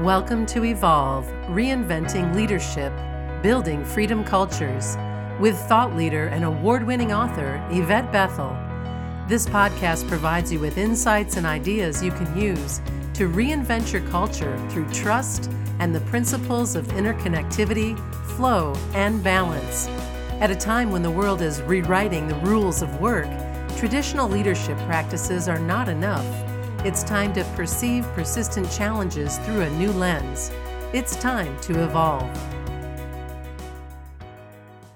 Welcome to Evolve Reinventing Leadership, Building Freedom Cultures, with thought leader and award winning author Yvette Bethel. This podcast provides you with insights and ideas you can use to reinvent your culture through trust and the principles of interconnectivity, flow, and balance. At a time when the world is rewriting the rules of work, traditional leadership practices are not enough. It's time to perceive persistent challenges through a new lens. It's time to evolve.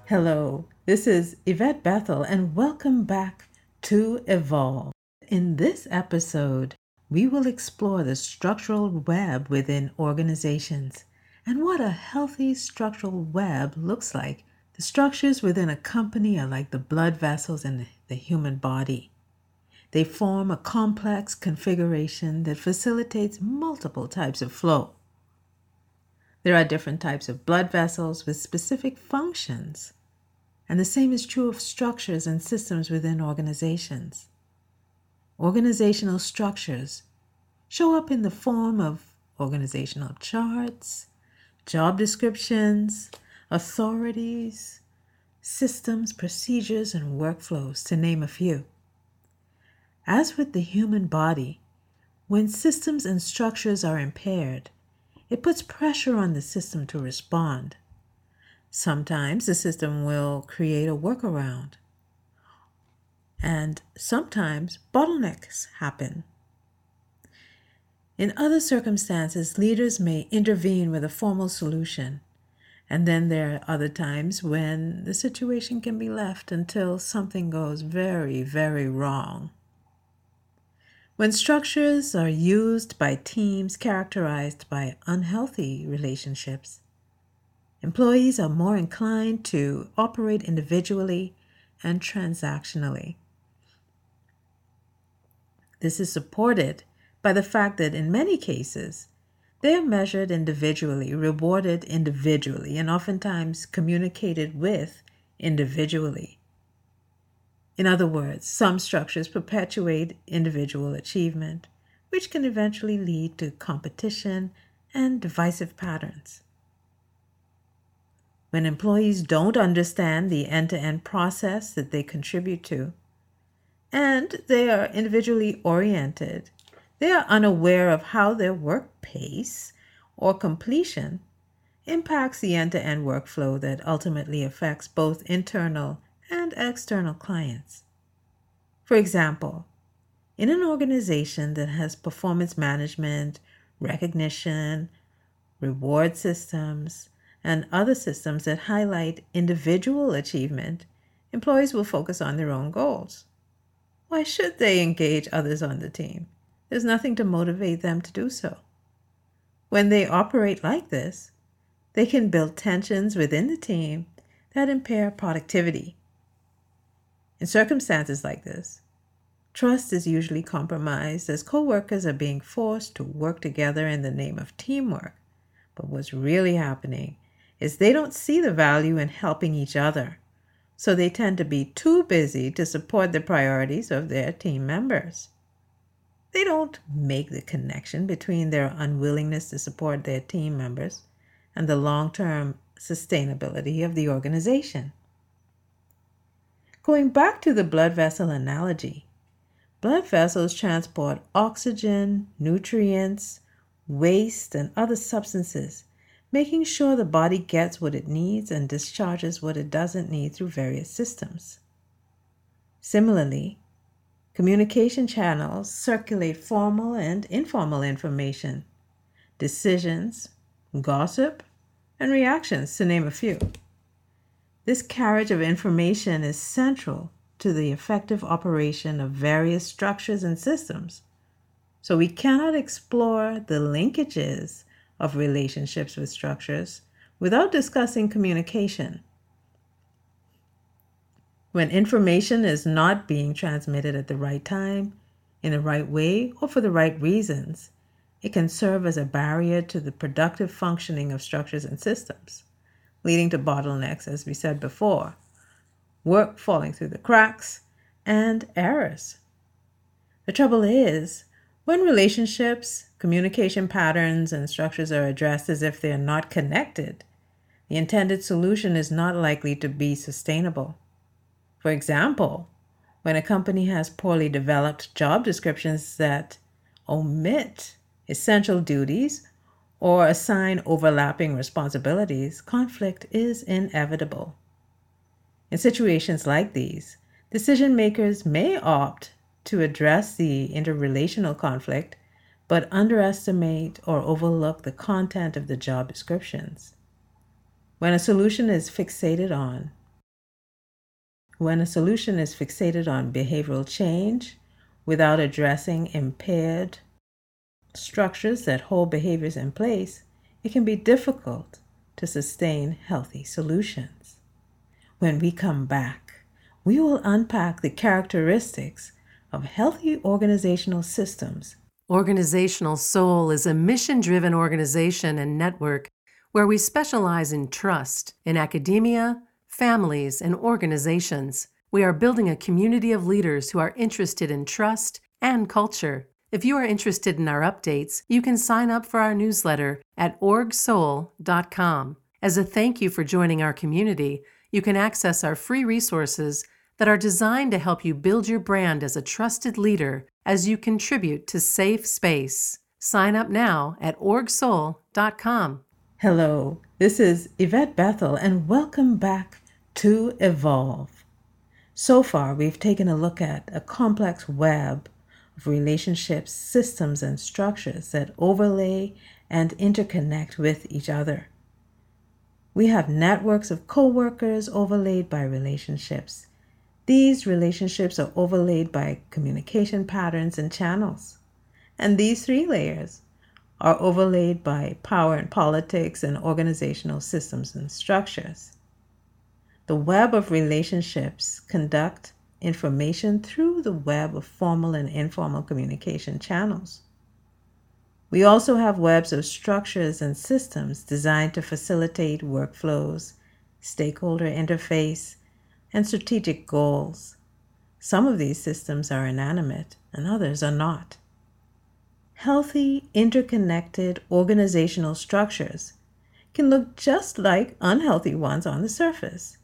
Hello, this is Yvette Bethel, and welcome back to Evolve. In this episode, we will explore the structural web within organizations and what a healthy structural web looks like. The structures within a company are like the blood vessels in the human body. They form a complex configuration that facilitates multiple types of flow. There are different types of blood vessels with specific functions, and the same is true of structures and systems within organizations. Organizational structures show up in the form of organizational charts, job descriptions, authorities, systems, procedures, and workflows, to name a few. As with the human body, when systems and structures are impaired, it puts pressure on the system to respond. Sometimes the system will create a workaround, and sometimes bottlenecks happen. In other circumstances, leaders may intervene with a formal solution, and then there are other times when the situation can be left until something goes very, very wrong. When structures are used by teams characterized by unhealthy relationships, employees are more inclined to operate individually and transactionally. This is supported by the fact that in many cases, they are measured individually, rewarded individually, and oftentimes communicated with individually. In other words, some structures perpetuate individual achievement, which can eventually lead to competition and divisive patterns. When employees don't understand the end to end process that they contribute to, and they are individually oriented, they are unaware of how their work pace or completion impacts the end to end workflow that ultimately affects both internal and external clients. For example, in an organization that has performance management, recognition, reward systems, and other systems that highlight individual achievement, employees will focus on their own goals. Why should they engage others on the team? There's nothing to motivate them to do so. When they operate like this, they can build tensions within the team that impair productivity in circumstances like this, trust is usually compromised as coworkers are being forced to work together in the name of teamwork. But what's really happening is they don't see the value in helping each other, so they tend to be too busy to support the priorities of their team members. They don't make the connection between their unwillingness to support their team members and the long term sustainability of the organization. Going back to the blood vessel analogy, blood vessels transport oxygen, nutrients, waste, and other substances, making sure the body gets what it needs and discharges what it doesn't need through various systems. Similarly, communication channels circulate formal and informal information, decisions, gossip, and reactions, to name a few. This carriage of information is central to the effective operation of various structures and systems. So we cannot explore the linkages of relationships with structures without discussing communication. When information is not being transmitted at the right time, in the right way, or for the right reasons, it can serve as a barrier to the productive functioning of structures and systems leading to bottlenecks, as we said before, work falling through the cracks, and errors. The trouble is, when relationships, communication patterns and structures are addressed as if they are not connected, the intended solution is not likely to be sustainable. For example, when a company has poorly developed job descriptions that omit essential duties or assign overlapping responsibilities, conflict is inevitable. In situations like these, decision makers may opt to address the interrelational conflict but underestimate or overlook the content of the job descriptions. When a solution is fixated on when a solution is fixated on behavioral change without addressing impaired structures that hold behaviors in place, it can be difficult to sustain healthy solutions. When we come back, we will unpack the characteristics of healthy organizational systems. Organizational Soul is a mission driven organization and network where we specialize in trust in academia, families, and organizations. We are building a community of leaders who are interested in trust and culture. If you are interested in our updates, you can sign up for our newsletter at orgsoul.com. As a thank you for joining our community, you can access our free resources that are designed to help you build your brand as a trusted leader as you contribute to safe space. Sign up now at orgsoul.com. Hello, this is Yvette Bethel, and welcome back to Evolve. So far, we've taken a look at a complex web of relationships, systems, and structures that overlay and interconnect with each other. We have networks of co-workers overlaid by relationships. These relationships are overlaid by communication patterns and channels. And these three layers are overlaid by power and politics and organizational systems and structures. The web of relationships conduct information through the web of formal and informal communication channels. We also have webs of structures and systems designed to facilitate workflows, stakeholder interface, and strategic goals. Some of these systems are inanimate and others are not. Healthy, interconnected organizational structures can look just like unhealthy ones on the surface.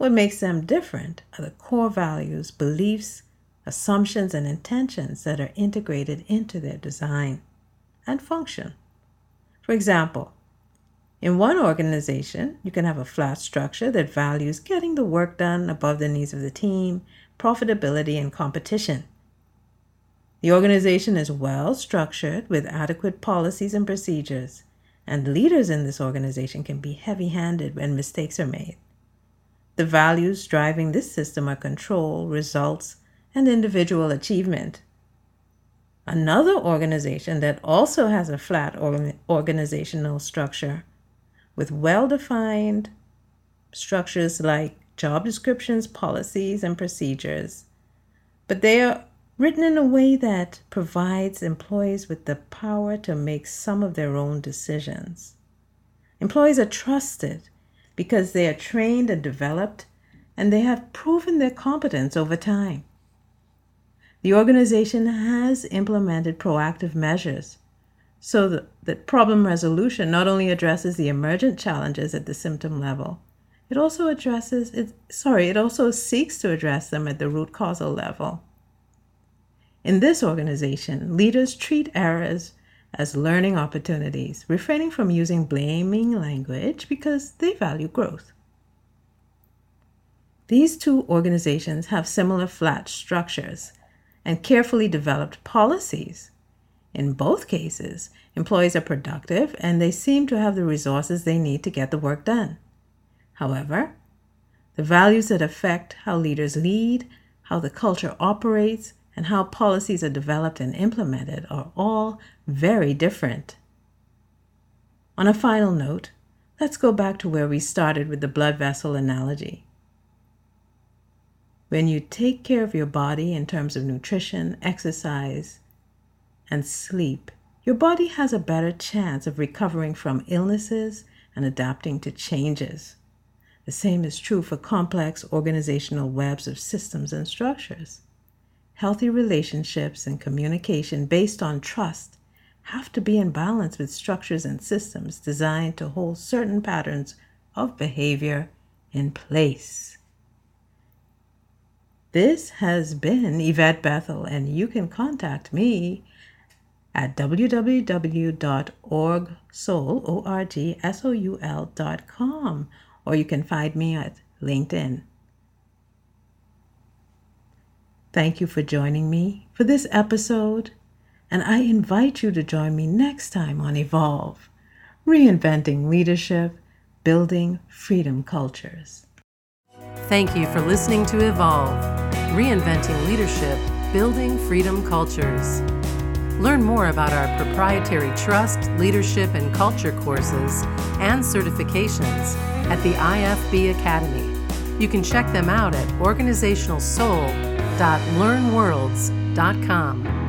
What makes them different are the core values, beliefs, assumptions, and intentions that are integrated into their design and function. For example, in one organization, you can have a flat structure that values getting the work done above the needs of the team, profitability, and competition. The organization is well structured with adequate policies and procedures, and leaders in this organization can be heavy handed when mistakes are made. The values driving this system are control, results, and individual achievement. Another organization that also has a flat organizational structure with well defined structures like job descriptions, policies, and procedures, but they are written in a way that provides employees with the power to make some of their own decisions. Employees are trusted because they are trained and developed and they have proven their competence over time. The organization has implemented proactive measures so that, problem resolution not only addresses the emergent challenges at the symptom level, it also addresses it sorry, it also seeks to address them at the root causal level. In this organization, leaders treat errors as learning opportunities, refraining from using blaming language because they value growth. These two organizations have similar flat structures and carefully developed policies. In both cases, employees are productive and they seem to have the resources they need to get the work done. However, the values that affect how leaders lead, how the culture operates, and how policies are developed and implemented are all very different. On a final note, let's go back to where we started with the blood vessel analogy. When you take care of your body in terms of nutrition, exercise, and sleep, your body has a better chance of recovering from illnesses and adapting to changes. The same is true for complex organizational webs of systems and structures. Healthy relationships and communication based on trust have to be in balance with structures and systems designed to hold certain patterns of behavior in place. This has been Yvette Bethel, and you can contact me at www.orgsoul.com or you can find me at LinkedIn. Thank you for joining me for this episode, and I invite you to join me next time on Evolve Reinventing Leadership, Building Freedom Cultures. Thank you for listening to Evolve Reinventing Leadership, Building Freedom Cultures. Learn more about our proprietary trust, leadership, and culture courses and certifications at the IFB Academy. You can check them out at organizationalsoul.learnworlds.com.